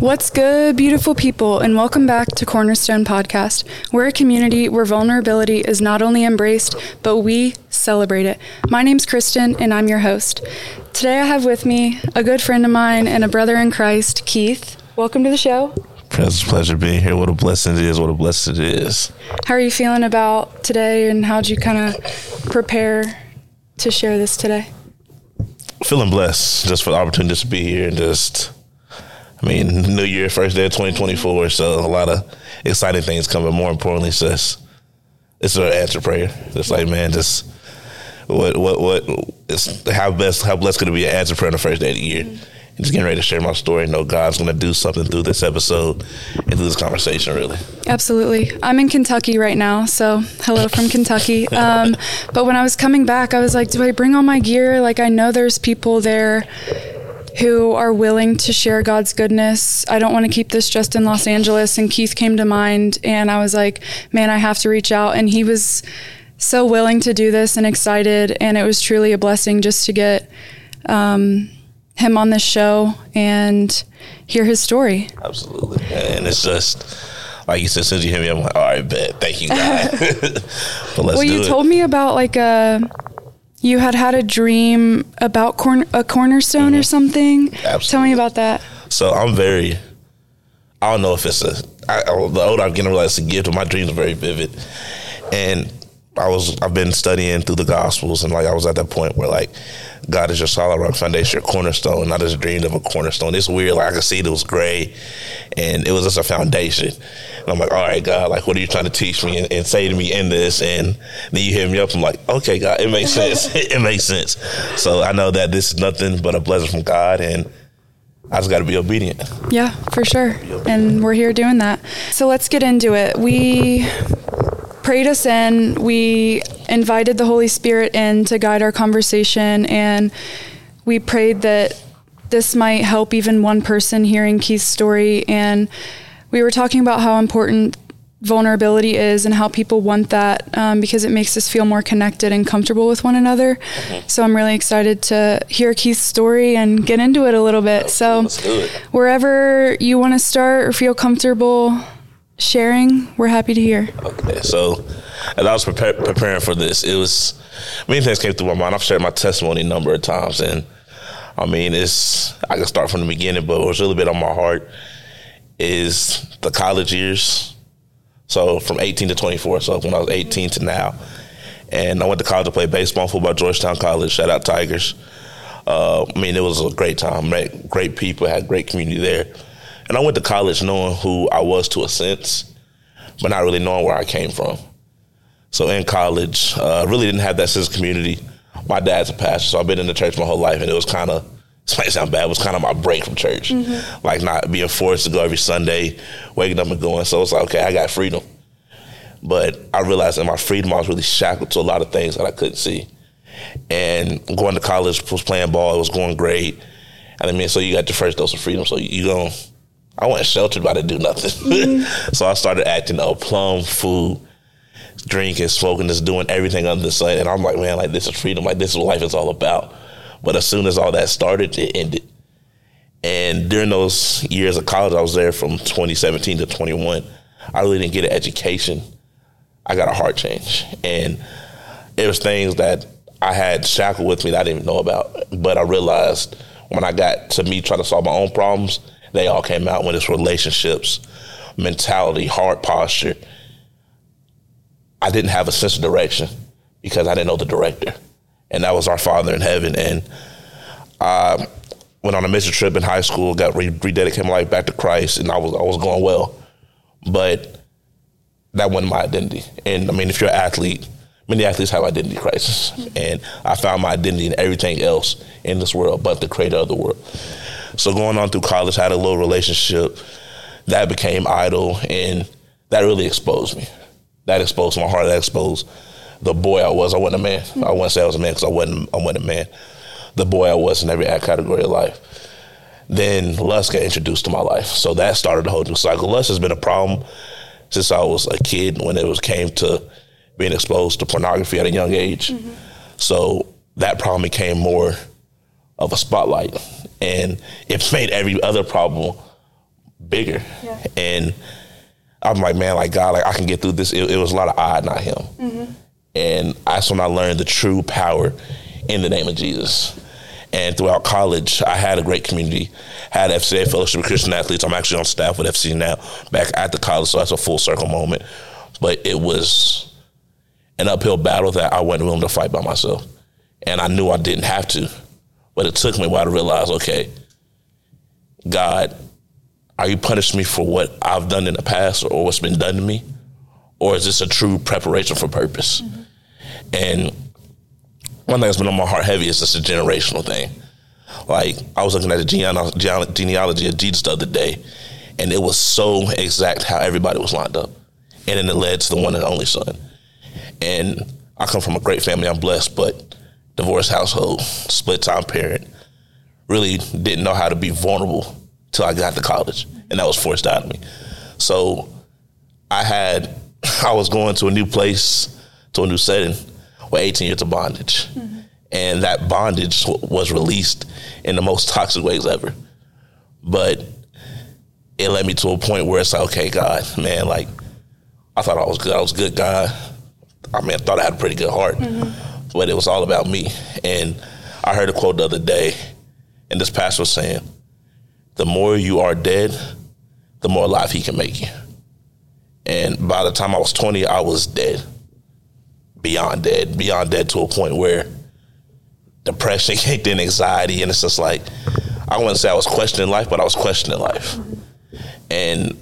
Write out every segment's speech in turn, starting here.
What's good, beautiful people, and welcome back to Cornerstone Podcast. We're a community where vulnerability is not only embraced, but we celebrate it. My name's Kristen, and I'm your host. Today I have with me a good friend of mine and a brother in Christ, Keith. Welcome to the show. It's a pleasure being here. What a blessing it is. What a blessing it is. How are you feeling about today, and how'd you kind of prepare to share this today? Feeling blessed just for the opportunity to be here and just I mean, New Year, first day of 2024, so a lot of exciting things coming. More importantly, it's just it's an answer prayer. It's like, man, just what what what it's how best how blessed could it be an answer prayer on the first day of the year. Mm-hmm. And just getting ready to share my story. Know God's going to do something through this episode and through this conversation. Really, absolutely. I'm in Kentucky right now, so hello from Kentucky. Um, but when I was coming back, I was like, do I bring all my gear? Like, I know there's people there who are willing to share God's goodness. I don't want to keep this just in Los Angeles. And Keith came to mind, and I was like, man, I have to reach out. And he was so willing to do this and excited. And it was truly a blessing just to get um, him on this show and hear his story. Absolutely. And it's just, like you said, since you hear me, I'm like, all right, bet. Thank you, God. well, you it. told me about like a you had had a dream about corn- a cornerstone mm-hmm. or something. Absolutely. Tell me about that. So I'm very. I don't know if it's a. I, the older I'm getting, realize it's a gift, but my dreams are very vivid, and I was I've been studying through the Gospels, and like I was at that point where like God is your solid rock foundation, your cornerstone. And I just dreamed of a cornerstone. It's weird. Like I could see it was gray, and it was just a foundation. And I'm like, all right, God, like what are you trying to teach me and, and say to me in this? And then you hit me up. I'm like, okay, God, it makes sense. it makes sense. So I know that this is nothing but a blessing from God, and I just got to be obedient. Yeah, for sure. And we're here doing that. So let's get into it. We prayed us in. We invited the Holy Spirit in to guide our conversation, and we prayed that this might help even one person hearing Keith's story. And we were talking about how important vulnerability is and how people want that um, because it makes us feel more connected and comfortable with one another. Mm-hmm. So I'm really excited to hear Keith's story and get into it a little bit. So wherever you want to start or feel comfortable, sharing, we're happy to hear. Okay, so as I was prepare, preparing for this, it was many things came through my mind. I've shared my testimony a number of times, and I mean, it's I can start from the beginning, but it was a little bit on my heart is the college years. So from 18 to 24, so when I was 18 to now, and I went to college to play baseball, football, Georgetown College. Shout out Tigers. Uh, I mean, it was a great time. Met great people, had great community there. And I went to college knowing who I was to a sense, but not really knowing where I came from. So in college, uh, really didn't have that sense of community. My dad's a pastor, so I've been in the church my whole life, and it was kind of this might sound bad, it was kind of my break from church, mm-hmm. like not being forced to go every Sunday, waking up and going. So it's like, okay, I got freedom, but I realized in my freedom I was really shackled to a lot of things that I couldn't see. And going to college was playing ball, it was going great, and I mean, so you got your first dose of freedom, so you go I wasn't sheltered by to do nothing. Mm-hmm. so I started acting up, plum food, drinking, smoking, just doing everything under the sun. And I'm like, man, like this is freedom. Like this is what life is all about. But as soon as all that started, it ended. And during those years of college, I was there from 2017 to 21. I really didn't get an education. I got a heart change. And it was things that I had shackled with me that I didn't even know about. But I realized when I got to me trying to solve my own problems, they all came out when it's relationships, mentality, heart posture. I didn't have a sense of direction because I didn't know the director, and that was our Father in heaven. And I went on a mission trip in high school, got re- rededicated my life back to Christ, and I was I was going well, but that wasn't my identity. And I mean, if you're an athlete, many athletes have identity crisis, and I found my identity in everything else in this world but the creator of the world. So going on through college, I had a little relationship that became idol, and that really exposed me. That exposed my heart. That exposed the boy I was. I wasn't a man. Mm-hmm. I wouldn't say I was a man because I wasn't. I wasn't a man. The boy I was in every category of life. Then lust got introduced to my life, so that started a whole new cycle. Lust has been a problem since I was a kid when it was came to being exposed to pornography at a young age. Mm-hmm. So that problem became more of a spotlight and it made every other problem bigger. Yeah. And I'm like, man, like God, like I can get through this. It, it was a lot of I, not Him. Mm-hmm. And that's when I learned the true power in the name of Jesus. And throughout college, I had a great community. Had FCA Fellowship of Christian Athletes. I'm actually on staff with FC now, back at the college, so that's a full circle moment. But it was an uphill battle that I wasn't willing to fight by myself. And I knew I didn't have to. But it took me a while to realize, okay, God, are you punishing me for what I've done in the past or what's been done to me? Or is this a true preparation for purpose? Mm-hmm. And one thing that's been on my heart heavy is just a generational thing. Like I was looking at the genealogy of Jesus the other day, and it was so exact how everybody was lined up, and then it led to the one and only son. And I come from a great family. I'm blessed, but divorced household, split time parent, really didn't know how to be vulnerable till I got to college, and that was forced out of me. So I had I was going to a new place, to a new setting, with 18 years of bondage. Mm-hmm. And that bondage was released in the most toxic ways ever. But it led me to a point where it's like, okay, God, man, like, I thought I was good. I was a good guy. I mean, I thought I had a pretty good heart, mm-hmm. but it was all about me. And I heard a quote the other day, and this pastor was saying, the more you are dead, the more alive he can make you. And by the time I was 20, I was dead beyond dead, beyond dead to a point where depression kicked in, anxiety, and it's just like I wouldn't say I was questioning life, but I was questioning life, and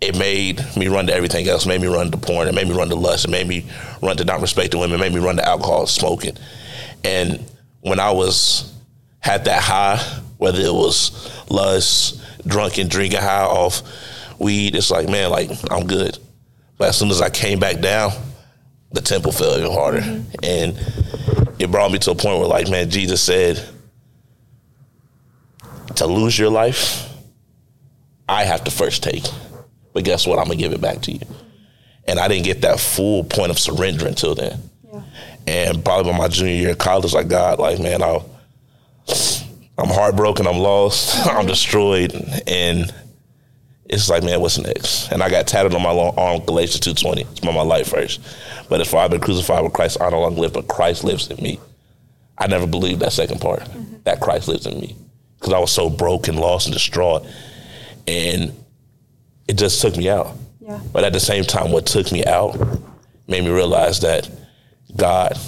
it made me run to everything else. It made me run to porn. It made me run to lust. It made me run to not respecting women. It made me run to alcohol, smoking, and when I was had that high, whether it was lust, drunken, drinking high off weed, it's like man, like I'm good. But as soon as I came back down, the temple fell even harder. Mm-hmm. And it brought me to a point where, like, man, Jesus said, to lose your life, I have to first take. But guess what? I'm going to give it back to you. And I didn't get that full point of surrender until then. Yeah. And probably by my junior year of college, like, God, like, man, i I'm heartbroken. I'm lost. I'm destroyed. And it's like, man, what's next? And I got tatted on my long arm, Galatians 2.20. It's my, my life first. But as far I've been crucified with Christ, I no longer live, but Christ lives in me. I never believed that second part, mm-hmm. that Christ lives in me. Because I was so broken, lost, and distraught. And it just took me out. Yeah. But at the same time, what took me out made me realize that God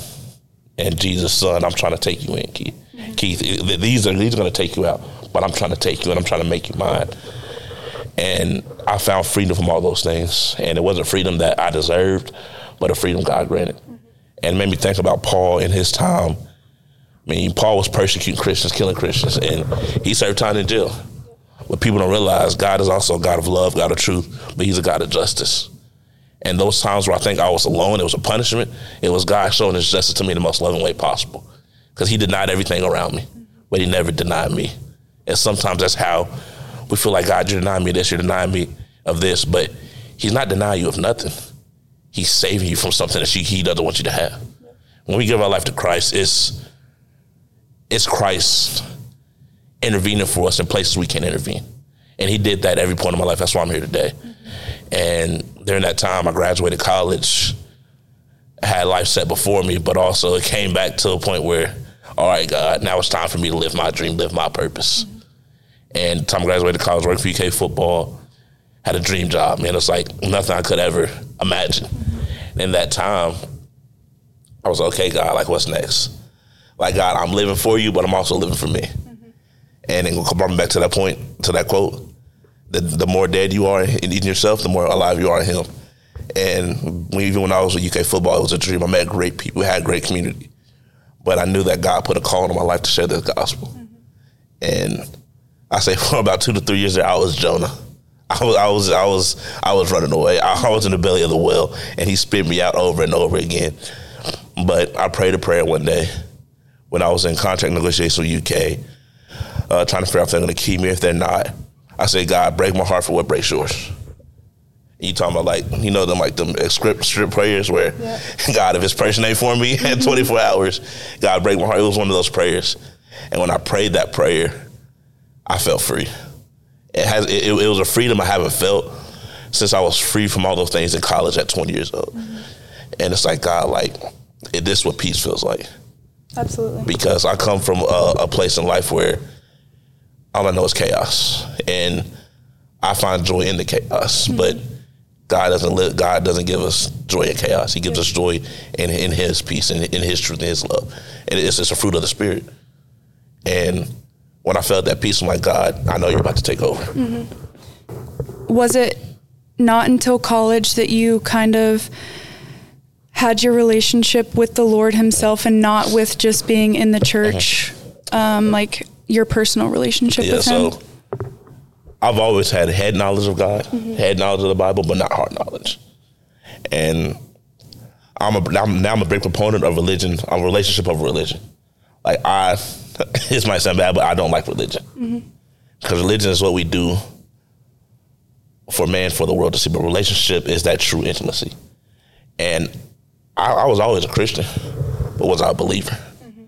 and Jesus' son, I'm trying to take you in, Keith. Mm-hmm. Keith, these are these are going to take you out, but I'm trying to take you and I'm trying to make you mine. And I found freedom from all those things. And it wasn't freedom that I deserved, but a freedom God granted. And made me think about Paul in his time. I mean, Paul was persecuting Christians, killing Christians, and he served time in jail. But people don't realize God is also a God of love, God of truth, but he's a God of justice. And those times where I think I was alone, it was a punishment, it was God showing his justice to me in the most loving way possible. Because he denied everything around me, but he never denied me. And sometimes that's how we feel like God, you're denying me this, you're denying me of this, but He's not denying you of nothing. He's saving you from something that He doesn't want you to have. When we give our life to Christ, it's it's Christ intervening for us in places we can't intervene. And he did that every point of my life. That's why I'm here today. And during that time, I graduated college, had life set before me, but also it came back to a point where, all right, God, now it's time for me to live my dream, live my purpose. And time I graduated college, worked for UK football, had a dream job, man. It's like nothing I could ever imagine. And in that time, I was like, okay, God, like what's next? Like God, I'm living for you, but I'm also living for me. Mm-hmm. And then brought me back to that point, to that quote. The, the more dead you are in, in yourself, the more alive you are in Him. And even when I was with UK football, it was a dream. I met great people, had great community. But I knew that God put a call on my life to share the gospel. Mm-hmm. And I say for about two to three years there, I was Jonah. I was, I was, I was, I was running away. I was in the belly of the whale, and he spit me out over and over again. But I prayed a prayer one day when I was in contract negotiations with UK, uh, trying to figure out if they're going to keep me. If they're not, I say, God, break my heart for what breaks yours. You talking about like you know them like them script strip prayers where. God, if this person ain't for me in mm-hmm. 24 hours, God break my heart. It was one of those prayers, and when I prayed that prayer, I felt free. It has it, it was a freedom I haven't felt since I was free from all those things in college at 20 years old. Mm-hmm. And it's like God, like it, this is what peace feels like. Absolutely. Because I come from a, a place in life where all I know is chaos, and I find joy in the chaos. Mm-hmm. But God doesn't live. God doesn't give us joy in chaos. He gives us joy in in His peace and in, in His truth and His love. And it's just a fruit of the Spirit. And when I felt that peace, I'm like, God, I know you're about to take over. Mm-hmm. Was it not until college that you kind of had your relationship with the Lord Himself and not with just being in the church, um, like your personal relationship yeah, with Him? So I've always had head knowledge of God, mm-hmm. head knowledge of the Bible, but not heart knowledge. And I'm, a, I'm now I'm a big proponent of religion, a relationship of religion. Like I, this might sound bad, but I don't like religion mm-hmm. because religion is what we do for man, for the world to see. But relationship is that true intimacy. And I, I was always a Christian, but was I a believer? Mm-hmm.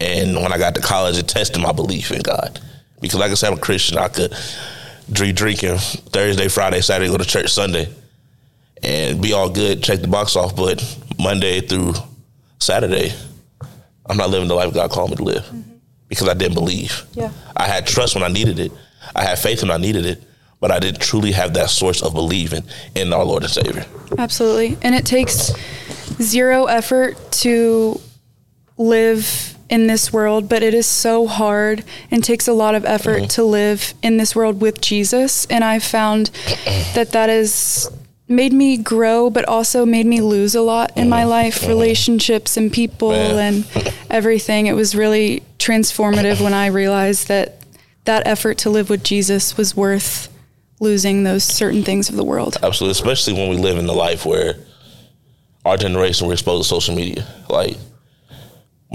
And when I got to college, it tested my belief in God. Because like I said, I'm a Christian. I could drink drinking Thursday, Friday, Saturday, go to church Sunday, and be all good, check the box off. But Monday through Saturday, I'm not living the life God called me to live mm-hmm. because I didn't believe. Yeah. I had trust when I needed it. I had faith when I needed it but I didn't truly have that source of believing in our Lord and Savior. Absolutely. And it takes zero effort to live in this world, but it is so hard and takes a lot of effort mm-hmm. to live in this world with Jesus. And I found that that has made me grow, but also made me lose a lot in mm-hmm. my life, mm-hmm. relationships and people Man. and everything. It was really transformative when I realized that that effort to live with Jesus was worth losing those certain things of the world. Absolutely, especially when we live in the life where our generation we're exposed to social media. Like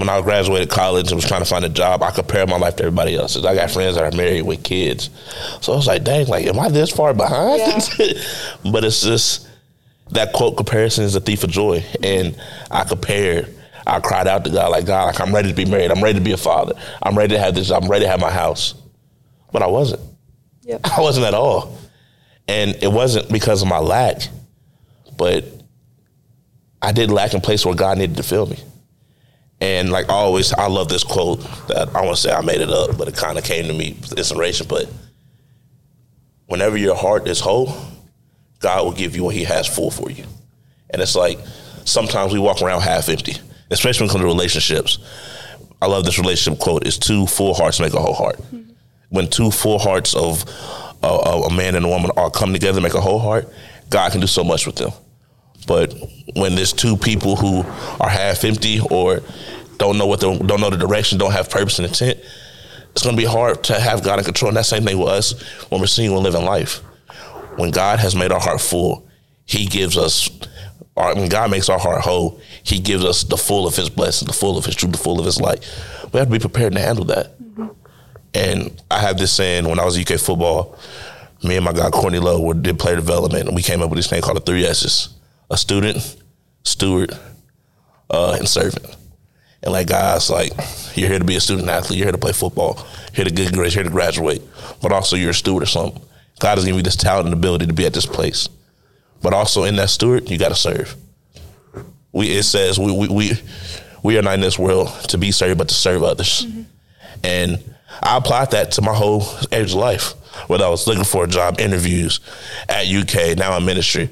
when I graduated college and was trying to find a job, I compared my life to everybody else's. I got friends that are married with kids, so I was like, "Dang, like, am I this far behind?" Yeah. but it's just that quote: "Comparison is a thief of joy," and I compared. I cried out to God, like God, like I'm ready to be married. I'm ready to be a father. I'm ready to have this. I'm ready to have my house, but I wasn't. Yep. I wasn't at all. And it wasn't because of my lack, but I did lack in place where God needed to fill me. And like always, I love this quote that I want to say I made it up, but it kind of came to me with inspiration. But whenever your heart is whole, God will give you what He has full for you. And it's like sometimes we walk around half empty, especially when it comes to relationships. I love this relationship quote: "Is two full hearts make a whole heart." Mm-hmm when two full hearts of uh, a man and a woman are come together, make a whole heart, God can do so much with them. But when there's two people who are half empty or don't know what the don't know the direction, don't have purpose and intent, it's going to be hard to have God in control. And that same thing with us when we're seeing and living life. When God has made our heart full, He gives us. Our, when God makes our heart whole, He gives us the full of His blessing, the full of His truth, the full of His light. We have to be prepared to handle that. And I have this saying when I was UK football, me and my guy Courtney Lowe did player development, and we came up with this thing called the three S's: a student, steward, uh, and servant. And like guys, like you're here to be a student athlete, you're here to play football, here to get grades, here to graduate, but also you're a steward or something. God has given you this talent and ability to be at this place, but also in that steward, you got to serve. We it says we we we, we are not in this world to be served, but to serve others, mm-hmm. and I applied that to my whole age of life. Whether I was looking for a job, interviews at UK, now in ministry.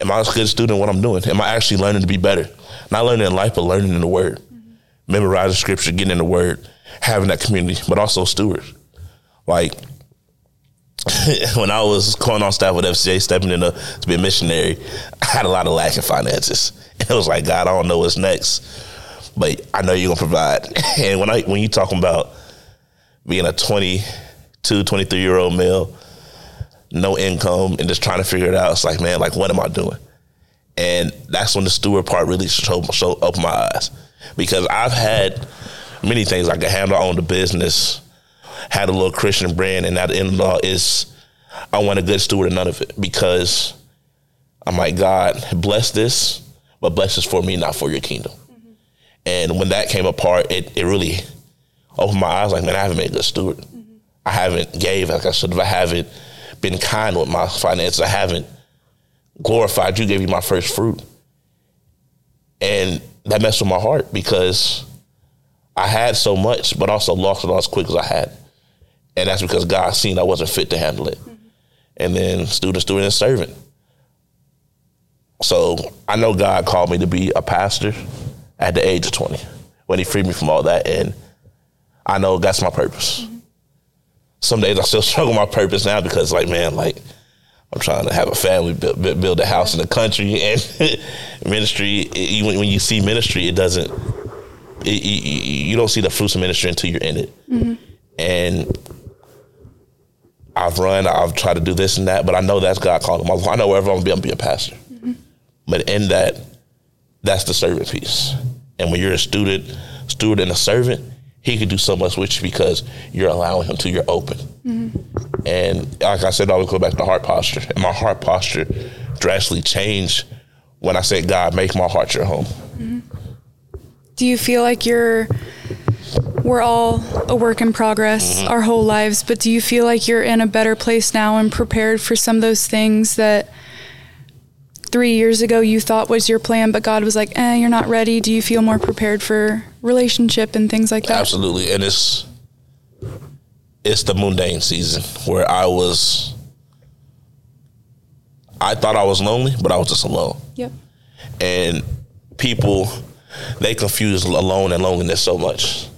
Am I a good student what I'm doing? Am I actually learning to be better? Not learning in life, but learning in the word. Memorizing scripture, getting in the word, having that community, but also steward. Like when I was going on staff with FCA, stepping in to be a missionary, I had a lot of lack in finances. And It was like, God, I don't know what's next, but I know you're gonna provide. And when I when you talking about being a 22, 23 year old male, no income, and just trying to figure it out. It's like, man, like, what am I doing? And that's when the steward part really showed, showed opened my eyes because I've had many things. Like I handle, on the business, had a little Christian brand, and that in law is I want a good steward of none of it because I'm like, God, bless this, but bless this for me, not for your kingdom. Mm-hmm. And when that came apart, it, it really opened my eyes like, man, I haven't been a good steward. Mm-hmm. I haven't gave like I should have. I haven't been kind with my finances. I haven't glorified you, gave you my first fruit. And that messed with my heart because I had so much, but also lost it all as quick as I had. And that's because God seen I wasn't fit to handle it. Mm-hmm. And then student, student, and servant. So I know God called me to be a pastor at the age of 20 when he freed me from all that. And I know that's my purpose. Mm-hmm. Some days I still struggle with my purpose now because, like, man, like, I'm trying to have a family, build, build a house in the country, and ministry. Even when you see ministry, it doesn't. It, you don't see the fruits of ministry until you're in it. Mm-hmm. And I've run, I've tried to do this and that, but I know that's God calling. I know wherever I'm gonna be, I'm gonna be a pastor. Mm-hmm. But in that, that's the servant piece. And when you're a student, steward, and a servant, he can do so much with you because you're allowing him to. You're open. Mm-hmm. And like I said, I always go back to heart posture. And my heart posture drastically changed when I said, God, make my heart your home. Mm-hmm. Do you feel like you're, we're all a work in progress mm-hmm. our whole lives, but do you feel like you're in a better place now and prepared for some of those things that three years ago you thought was your plan, but God was like, eh, you're not ready? Do you feel more prepared for relationship and things like that? Absolutely. And it's it's the mundane season where I was I thought I was lonely, but I was just alone. Yep. And people they confuse alone and loneliness so much.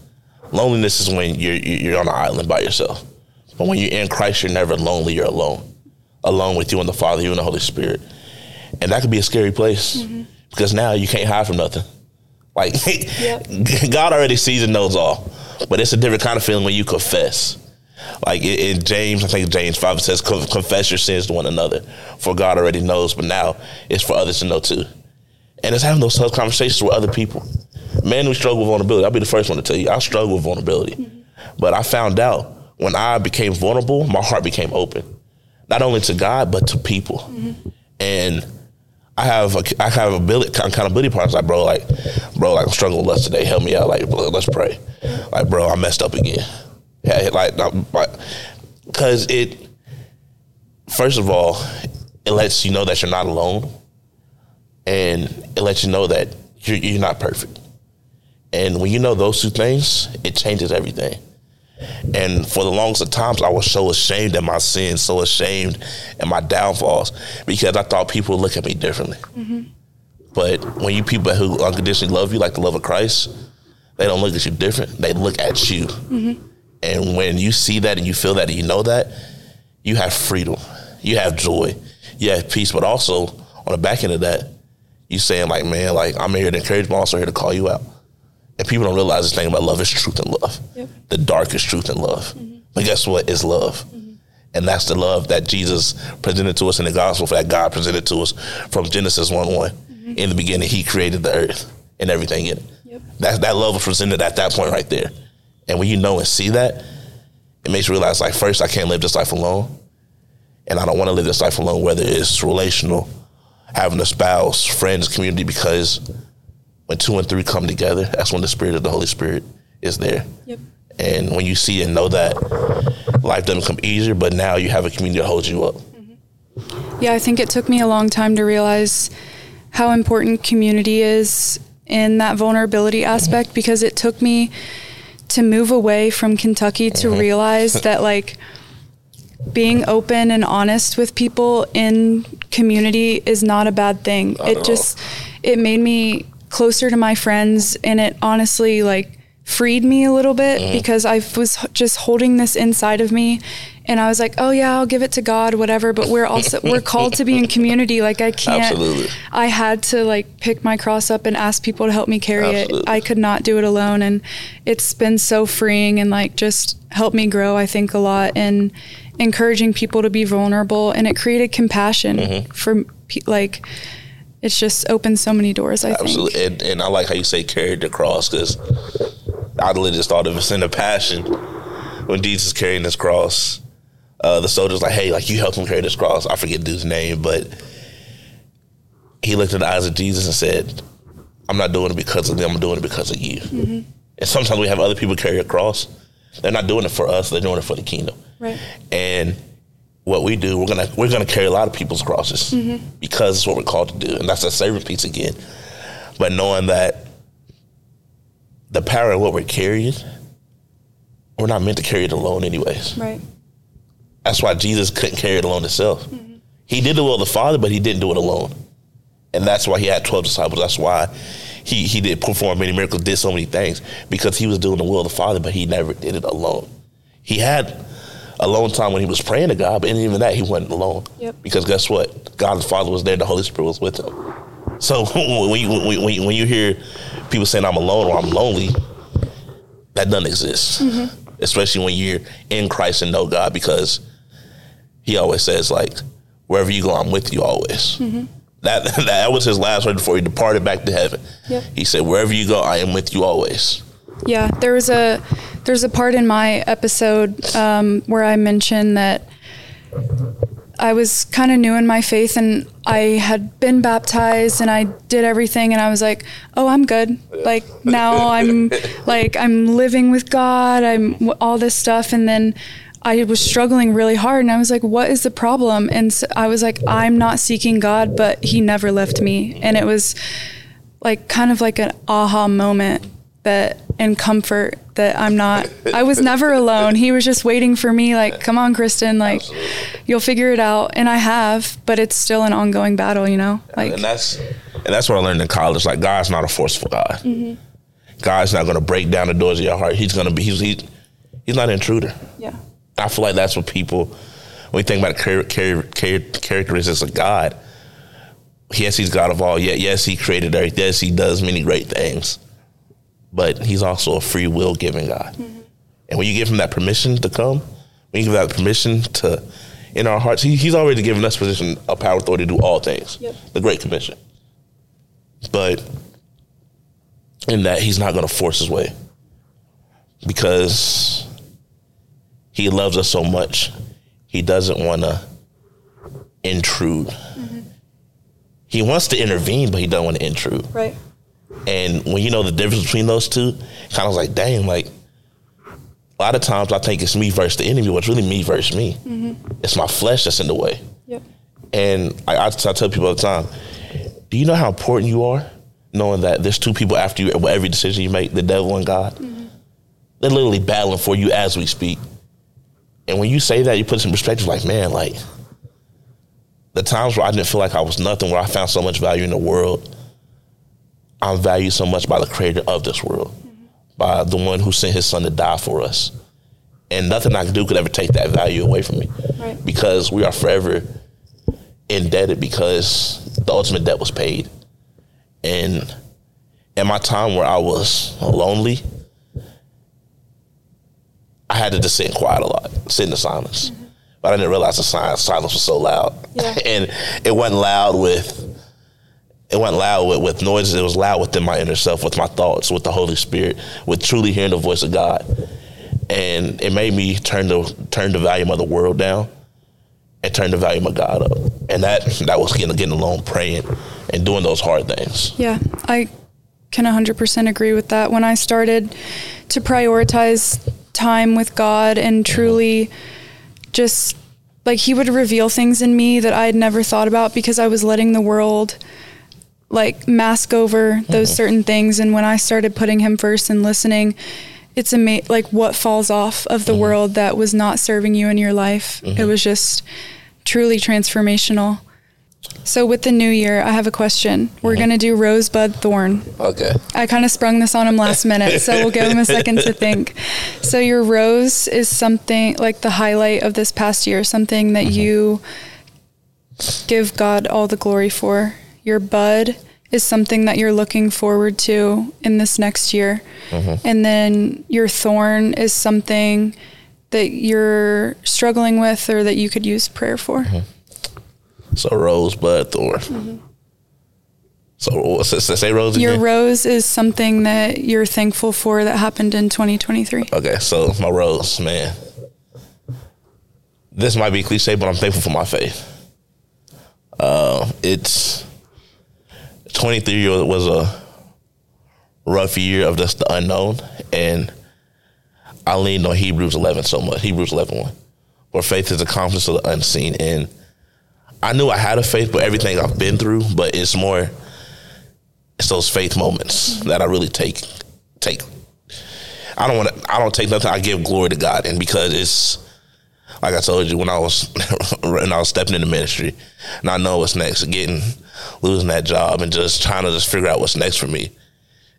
Loneliness is when you're you're on an island by yourself. But when you're in Christ, you're never lonely. You're alone, alone with you and the Father, you and the Holy Spirit and that could be a scary place mm-hmm. because now you can't hide from nothing. Like yep. God already sees and knows all, but it's a different kind of feeling when you confess. Like in James, I think James five says, "Confess your sins to one another, for God already knows." But now it's for others to know too, and it's having those tough conversations with other people. Men who struggle with vulnerability, I'll be the first one to tell you, I struggle with vulnerability, but I found out when I became vulnerable, my heart became open, not only to God but to people, mm-hmm. and I have a, I have a ability accountability partners like bro like bro like I'm struggling with lust today. Help me out. Like let's pray. Like bro I messed up again yeah like because it first of all it lets you know that you're not alone and it lets you know that you're, you're not perfect and when you know those two things it changes everything and for the longest of times, I was so ashamed of my sins, so ashamed of my downfalls, because I thought people would look at me differently. Mm-hmm. But when you people who unconditionally love you, like the love of Christ, they don't look at you different. They look at you. Mm-hmm. And when you see that and you feel that and you know that, you have freedom, you have joy, you have peace. But also on the back end of that, you saying like, man, like I'm here to encourage, but I'm also here to call you out. And people don't realize this thing about love is truth and love. Yep. The darkest truth and love. Mm-hmm. But guess what? It's love. Mm-hmm. And that's the love that Jesus presented to us in the gospel, that God presented to us from Genesis 1 one mm-hmm. In the beginning, He created the earth and everything in it. Yep. That, that love was presented at that point right there. And when you know and see that, it makes you realize like, first, I can't live this life alone. And I don't want to live this life alone, whether it's relational, having a spouse, friends, community, because when two and three come together, that's when the spirit of the Holy Spirit is there. Yep. And when you see and know that, life doesn't come easier, but now you have a community that holds you up. Mm-hmm. Yeah, I think it took me a long time to realize how important community is in that vulnerability aspect because it took me to move away from Kentucky to mm-hmm. realize that like being open and honest with people in community is not a bad thing. Not it just it made me closer to my friends and it honestly like freed me a little bit mm. because I was just holding this inside of me and I was like, "Oh yeah, I'll give it to God, whatever." But we're also we're called to be in community. Like I can't. Absolutely. I had to like pick my cross up and ask people to help me carry Absolutely. it. I could not do it alone, and it's been so freeing and like just helped me grow. I think a lot in encouraging people to be vulnerable, and it created compassion mm-hmm. for like it's just opened so many doors. I Absolutely. think. And, and I like how you say carried the cross because I literally just thought of it in the passion when Jesus carrying this cross. Uh, the soldier's like, "Hey, like you helped him carry this cross." I forget dude's name, but he looked in the eyes of Jesus and said, "I'm not doing it because of them. I'm doing it because of you." Mm-hmm. And sometimes we have other people carry a cross. They're not doing it for us. They're doing it for the kingdom. Right. And what we do, we're gonna we're gonna carry a lot of people's crosses because it's what we're called to do, and that's a saving piece again. But knowing that the power of what we're carrying, we're not meant to carry it alone, anyways. Right. That's why Jesus couldn't carry it alone himself. Mm-hmm. He did the will of the Father, but he didn't do it alone. And that's why he had 12 disciples. That's why he, he did perform many miracles, did so many things, because he was doing the will of the Father, but he never did it alone. He had alone time when he was praying to God, but even that, he wasn't alone. Yep. Because guess what? God the Father was there, the Holy Spirit was with him. So when you, when, you, when you hear people saying, I'm alone or I'm lonely, that doesn't exist. Especially when you're in Christ and know God, because he always says, like, wherever you go, I'm with you always. That, that was his last word before he departed back to heaven. Yep. He said, wherever you go, I am with you always. Yeah, there was a there's a part in my episode um, where I mentioned that I was kind of new in my faith and I had been baptized and I did everything and I was like, "Oh, I'm good." Like now I'm like I'm living with God. I'm all this stuff and then I was struggling really hard and I was like, "What is the problem?" And so I was like, "I'm not seeking God, but he never left me." And it was like kind of like an aha moment that and comfort that I'm not I was never alone. He was just waiting for me like, "Come on, Kristen, like you'll figure it out." And I have, but it's still an ongoing battle, you know? Like and that's and that's what I learned in college. Like God's not a forceful God. Mm-hmm. God's not going to break down the doors of your heart. He's going to be. He's he, he's not an intruder. yeah. I feel like that's what people when we think about char- char- char- characteristics of God. Yes, he's God of all. Yet, yes, he created earth. Yes, he does many great things. But he's also a free will giving God. And when you give him that permission to come, when you give that permission to in our hearts, he, he's already given us position of power authority to do all things. Yep. The Great Commission. But in that he's not going to force his way. Because he loves us so much, he doesn't want to intrude. Mm-hmm. He wants to intervene, but he doesn't want to intrude. Right. And when you know the difference between those two, kind of like, dang, like a lot of times I think it's me versus the enemy, but it's really me versus me. Mm-hmm. It's my flesh that's in the way. Yep. And I, I, I tell people all the time, do you know how important you are? Knowing that there's two people after you, every decision you make, the devil and God. Mm-hmm. They're literally battling for you as we speak. And when you say that, you put some perspective like, man, like the times where I didn't feel like I was nothing, where I found so much value in the world, I'm valued so much by the creator of this world, by the one who sent his son to die for us. And nothing I can do could ever take that value away from me. Right. Because we are forever indebted because the ultimate debt was paid. And in my time where I was lonely, I had to just sit in quiet a lot, sit in the silence. Mm-hmm. But I didn't realize the silence, silence was so loud. Yeah. and it wasn't loud with it wasn't loud with, with noises, it was loud within my inner self, with my thoughts, with the Holy Spirit, with truly hearing the voice of God. And it made me turn the turn the volume of the world down and turn the volume of God up. And that that was getting getting alone, praying and doing those hard things. Yeah, I can 100% agree with that. When I started to prioritize time with God and mm-hmm. truly just like He would reveal things in me that I had never thought about because I was letting the world like mask over those mm-hmm. certain things. And when I started putting Him first and listening, it's ama- like what falls off of the mm-hmm. world that was not serving you in your life. It mm-hmm. was just truly transformational. So with the new year, I have a question. We're going to do rosebud thorn. Okay. I kind of sprung this on him last minute, so we'll give him a second to think. So your rose is something like the highlight of this past year, something that you give God all the glory for. Your bud is something that you're looking forward to in this next year. Mm-hmm. And then your thorn is something that you're struggling with or that you could use prayer for. Mm-hmm. So rosebud thorn. Mm-hmm. So what's it, say rose again? Your rose is something that you're thankful for that happened in 2023. Okay, so my rose, man. This might be cliche, but I'm thankful for my faith. Uh, it's 23 year was a rough year of just the unknown, and I leaned on Hebrews 11 so much. Hebrews 11 1. For faith is the confidence of the unseen. And I knew I had a faith, but everything I've been through, but it's more it's those faith moments that I really take take I don't want to I don't take nothing. I give glory to God and because it's like I told you when I was when I was stepping into ministry and I know what's next, getting losing that job and just trying to just figure out what's next for me.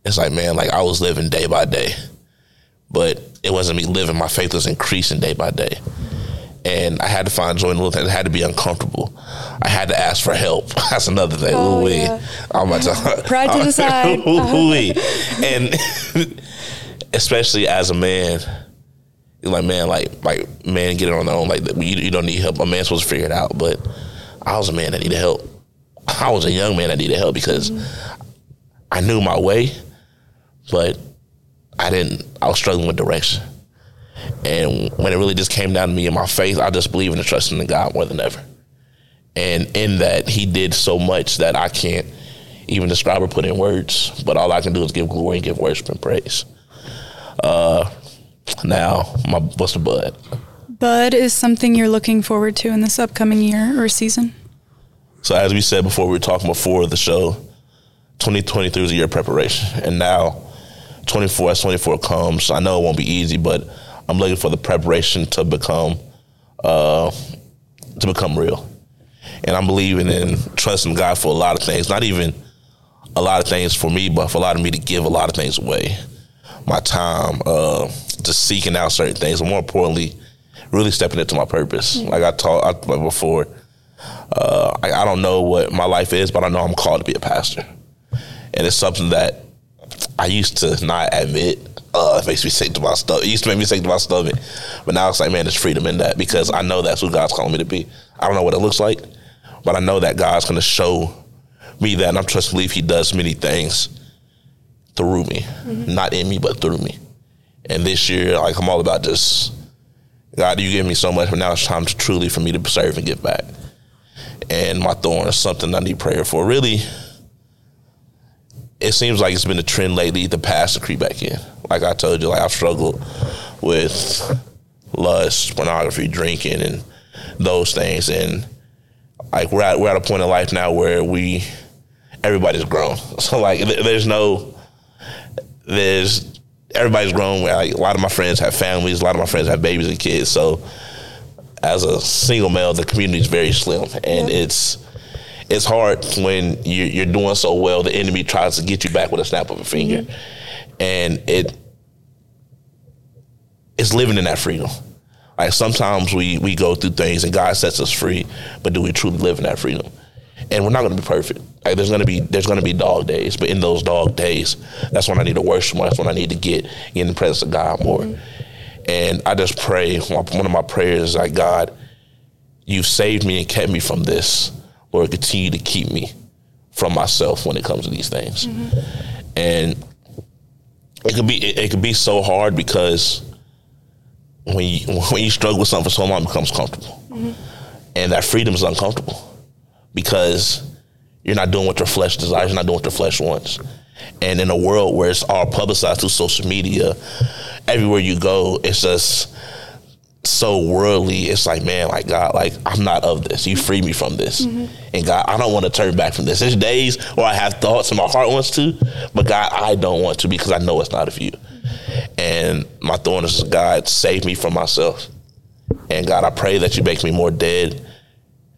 It's like, man, like I was living day by day. But it wasn't me living, my faith was increasing day by day and I had to find joy in little things. It had to be uncomfortable. I had to ask for help. That's another thing. Oh, ooh yeah. I'm about to pride to the side. ooh and especially as a man, like man, like like man, get it on their own. Like you, you don't need help. A man's supposed to figure it out. But I was a man that needed help. I was a young man I needed help because mm-hmm. I knew my way, but I didn't. I was struggling with direction. And when it really just came down to me and my faith, I just believe in and trust in God more than ever. And in that, He did so much that I can't even describe or put in words. But all I can do is give glory and give worship and praise. Uh, now, my what's the bud? Bud is something you're looking forward to in this upcoming year or season. So, as we said before, we were talking before the show. 2023 was a year of preparation, and now 24 as 24 comes. I know it won't be easy, but I'm looking for the preparation to become uh, to become real. And I'm believing in trusting God for a lot of things, not even a lot of things for me, but for a lot of me to give a lot of things away. My time, uh, just seeking out certain things, and more importantly, really stepping into my purpose. Like I talked like before, uh, I, I don't know what my life is, but I know I'm called to be a pastor, and it's something that I used to not admit uh, it makes me sick to my stomach. It used to make me sick to my stomach, but now it's like, man, there's freedom in that because I know that's who God's calling me to be. I don't know what it looks like, but I know that God's going to show me that, and I'm trusting believe He does many things through me, mm-hmm. not in me, but through me. And this year, like I'm all about just God, you give me so much, but now it's time to truly for me to serve and give back. And my thorn is something I need prayer for. Really, it seems like it's been a trend lately the past to creep back in. Like I told you, like I've struggled with lust, pornography, drinking, and those things. And like we're at we're at a point in life now where we everybody's grown. So like there's no there's everybody's grown. Like, a lot of my friends have families. A lot of my friends have babies and kids. So as a single male, the community is very slim, and it's it's hard when you're, you're, doing so well. The enemy tries to get you back with a snap of a finger, mm-hmm. and it it's living in that freedom. Like sometimes we we go through things and God sets us free, but do we truly live in that freedom? And we're not going to be perfect. Like there's going to be there's going to be dog days, but in those dog days, that's when I need to worship more. That's when I need to get in the presence of God more. Mm-hmm. And I just pray. One of my prayers is like God, you've saved me and kept me from this. Lord, continue to keep me from myself when it comes to these things. Mm-hmm. And it could be it, it, could be so hard because when you when you struggle with something for so long, it becomes comfortable, mm-hmm. and that freedom is uncomfortable because you're not doing what your flesh desires, you're not doing what your flesh wants. And in a world where it's all publicized through social media, everywhere you go, it's just so worldly. It's like, man, like God, like I'm not of this. You free me from this. Mm-hmm. And God, I don't want to turn back from this. There's days where I have thoughts and my heart wants to, but God, I don't want to because I know it's not of you. And my thorn is God, save me from myself. And God, I pray that you make me more dead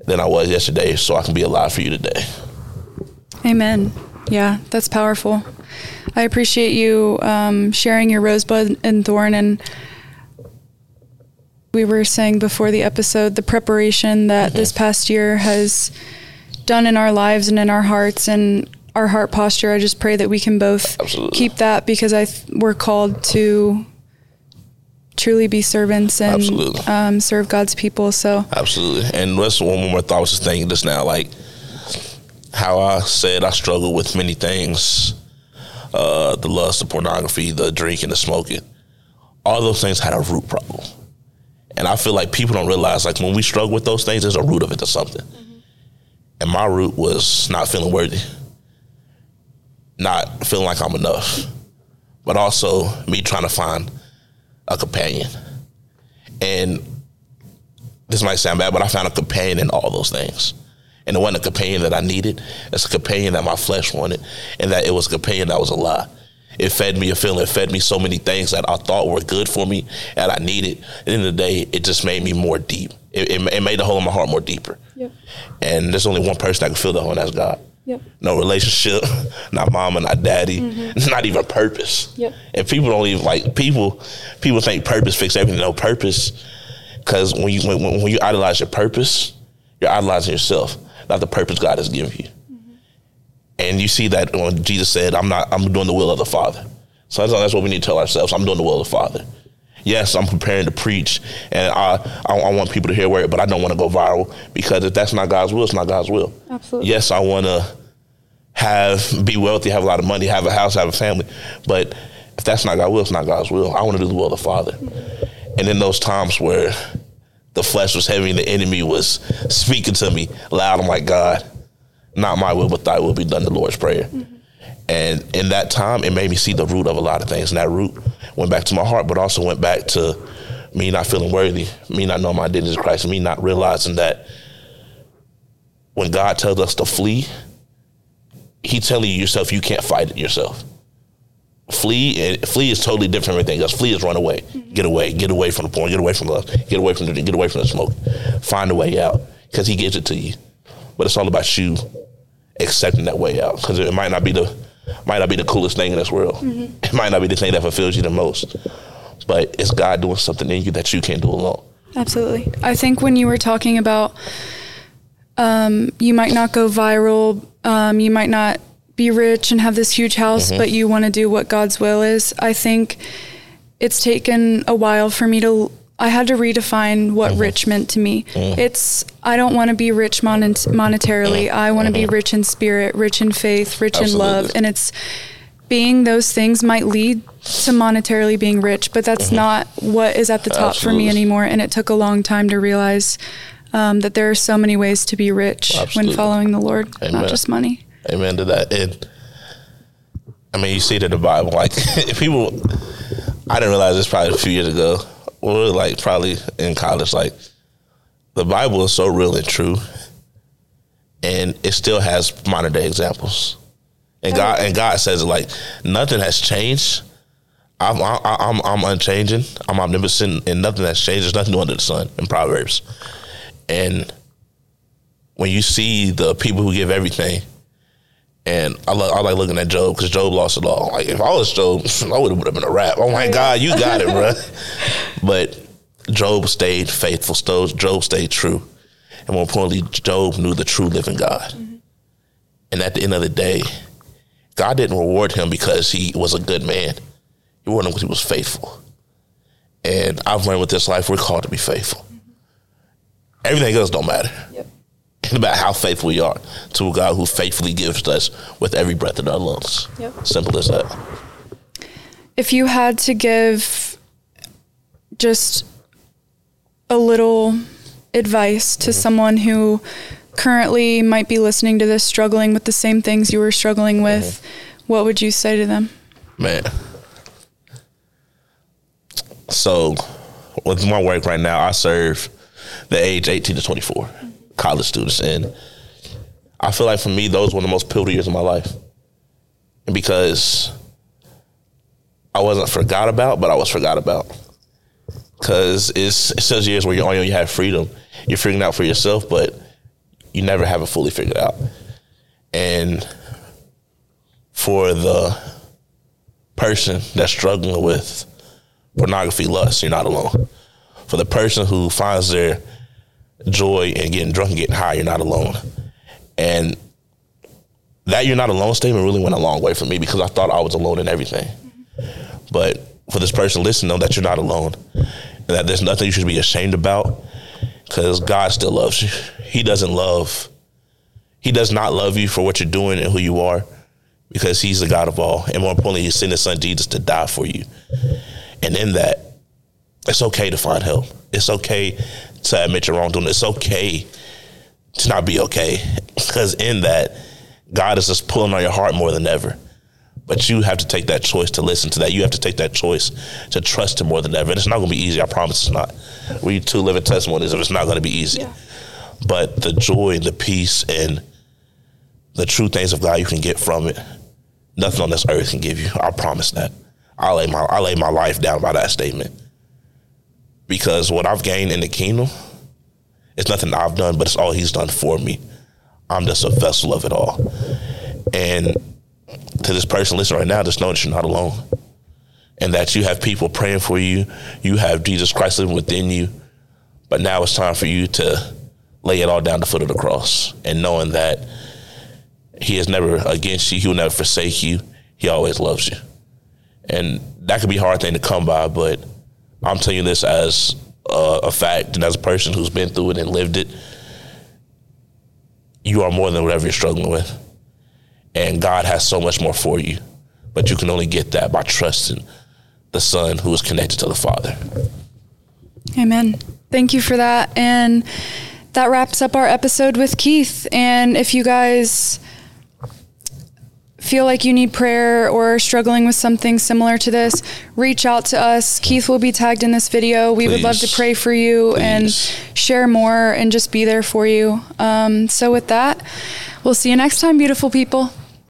than I was yesterday so I can be alive for you today. Amen. Yeah, that's powerful. I appreciate you um, sharing your rosebud and thorn and we were saying before the episode the preparation that mm-hmm. this past year has done in our lives and in our hearts and our heart posture. I just pray that we can both Absolutely. keep that because I th- we're called to truly be servants and um, serve God's people. So absolutely. And that's one more thought. I was just thinking just now, like how I said I struggle with many things, uh, the lust, the pornography, the drinking, the smoking. All those things had a root problem. And I feel like people don't realize, like, when we struggle with those things, there's a root of it to something. Mm-hmm. And my root was not feeling worthy, not feeling like I'm enough, but also me trying to find a companion. And this might sound bad, but I found a companion in all those things. And it wasn't a companion that I needed. It's a companion that my flesh wanted, and that it was a companion that was a lie. It fed me a feeling. It fed me so many things that I thought were good for me and I needed. At the end of the day, it just made me more deep. It, it, it made the hole in my heart more deeper. Yep. And there's only one person that can fill the hole, and that's God. Yep. No relationship, not mama, not daddy, mm-hmm. not even purpose. Yep. And people don't even like people. People think purpose fix everything. No purpose, because when you when, when you idolize your purpose, you're idolizing yourself, not the purpose God has given you. Mm-hmm. And you see that when Jesus said, "I'm not. I'm doing the will of the Father." So that's, that's what we need to tell ourselves. I'm doing the will of the Father. Yes, I'm preparing to preach, and I, I, I want people to hear word, but I don't want to go viral because if that's not God's will, it's not God's will. Absolutely. Yes, I want to have be wealthy, have a lot of money, have a house, have a family. But if that's not God's will, it's not God's will. I want to do the will of the Father. And in those times where the flesh was heavy and the enemy was speaking to me loud, I'm like, God, not my will, but thy will be done, the Lord's Prayer. Mm-hmm. And in that time, it made me see the root of a lot of things. And that root went back to my heart, but also went back to me not feeling worthy, me not knowing my identity in Christ, me not realizing that when God tells us to flee, he telling you yourself you can't fight it yourself. Flee and flee is totally different from everything else. Flee is run away, get away, get away from the porn, get away from love, get away from the get away from the smoke, find a way out because he gives it to you. But it's all about you accepting that way out because it might not be the might not be the coolest thing in this world. Mm-hmm. It might not be the thing that fulfills you the most, but it's God doing something in you that you can't do alone. Absolutely. I think when you were talking about um, you might not go viral, um, you might not be rich and have this huge house, mm-hmm. but you want to do what God's will is. I think it's taken a while for me to. I had to redefine what mm-hmm. rich meant to me. Mm-hmm. It's I don't want to be rich mon- monetarily. Mm-hmm. I want to be mm-hmm. rich in spirit, rich in faith, rich Absolutely. in love, and it's being those things might lead to monetarily being rich, but that's mm-hmm. not what is at the top Absolutely. for me anymore. And it took a long time to realize um, that there are so many ways to be rich Absolutely. when following the Lord, Amen. not just money. Amen to that. And I mean, you see it in the Bible. Like people, I didn't realize this probably a few years ago. Or like probably in college. Like the Bible is so real and true, and it still has modern day examples. And God and God says like nothing has changed. I'm I'm I'm unchanging. I'm omnipotent, and nothing has changed. There's nothing new under the sun in Proverbs. And when you see the people who give everything, and I, lo- I like looking at Job because Job lost it all. Like if I was Job, I would have been a rap. Oh my God, you got it, bro. But Job stayed faithful. Job stayed true, and more importantly, Job knew the true living God. Mm-hmm. And at the end of the day, God didn't reward him because he was a good man. He rewarded him because he was faithful. And I've learned with this life, we're called to be faithful. Everything else don't matter. Yep. It's about how faithful we are to a God who faithfully gives us with every breath in our lungs. Yep. Simple as that. If you had to give just a little advice to mm-hmm. someone who currently might be listening to this struggling with the same things you were struggling with, mm-hmm. what would you say to them? Man. So, with my work right now, I serve the age 18 to 24, college students. And I feel like for me, those were the most pivotal years of my life. And because I wasn't forgot about, but I was forgot about. Because it's, it's those years where you're on your own, you have freedom. You're figuring out for yourself, but you never have it fully figured out. And for the person that's struggling with pornography lust, you're not alone for the person who finds their joy and getting drunk and getting high, you're not alone. And that you're not alone statement really went a long way for me because I thought I was alone in everything. But for this person, listen, know that you're not alone and that there's nothing you should be ashamed about because God still loves you. He doesn't love, He does not love you for what you're doing and who you are because He's the God of all. And more importantly, He sent His Son Jesus to die for you. And in that, it's okay to find help. It's okay to admit your wrongdoing. It's okay to not be okay. Because in that, God is just pulling on your heart more than ever. But you have to take that choice to listen to that. You have to take that choice to trust him more than ever. And it's not going to be easy. I promise it's not. We two live living testimonies of it's not going to be easy. Yeah. But the joy, the peace, and the true things of God you can get from it, nothing on this earth can give you. I promise that. I lay my I lay my life down by that statement. Because what I've gained in the kingdom, it's nothing I've done, but it's all He's done for me. I'm just a vessel of it all. And to this person listening right now, just know that you're not alone. And that you have people praying for you. You have Jesus Christ living within you. But now it's time for you to lay it all down the foot of the cross and knowing that He is never against you, He will never forsake you. He always loves you. And that could be a hard thing to come by, but I'm telling you this as a, a fact and as a person who's been through it and lived it. You are more than whatever you're struggling with and God has so much more for you. But you can only get that by trusting the Son who is connected to the Father. Amen. Thank you for that. And that wraps up our episode with Keith. And if you guys feel like you need prayer or struggling with something similar to this, reach out to us. Keith will be tagged in this video. We Please. would love to pray for you Please. and share more and just be there for you. Um, so, with that, we'll see you next time, beautiful people.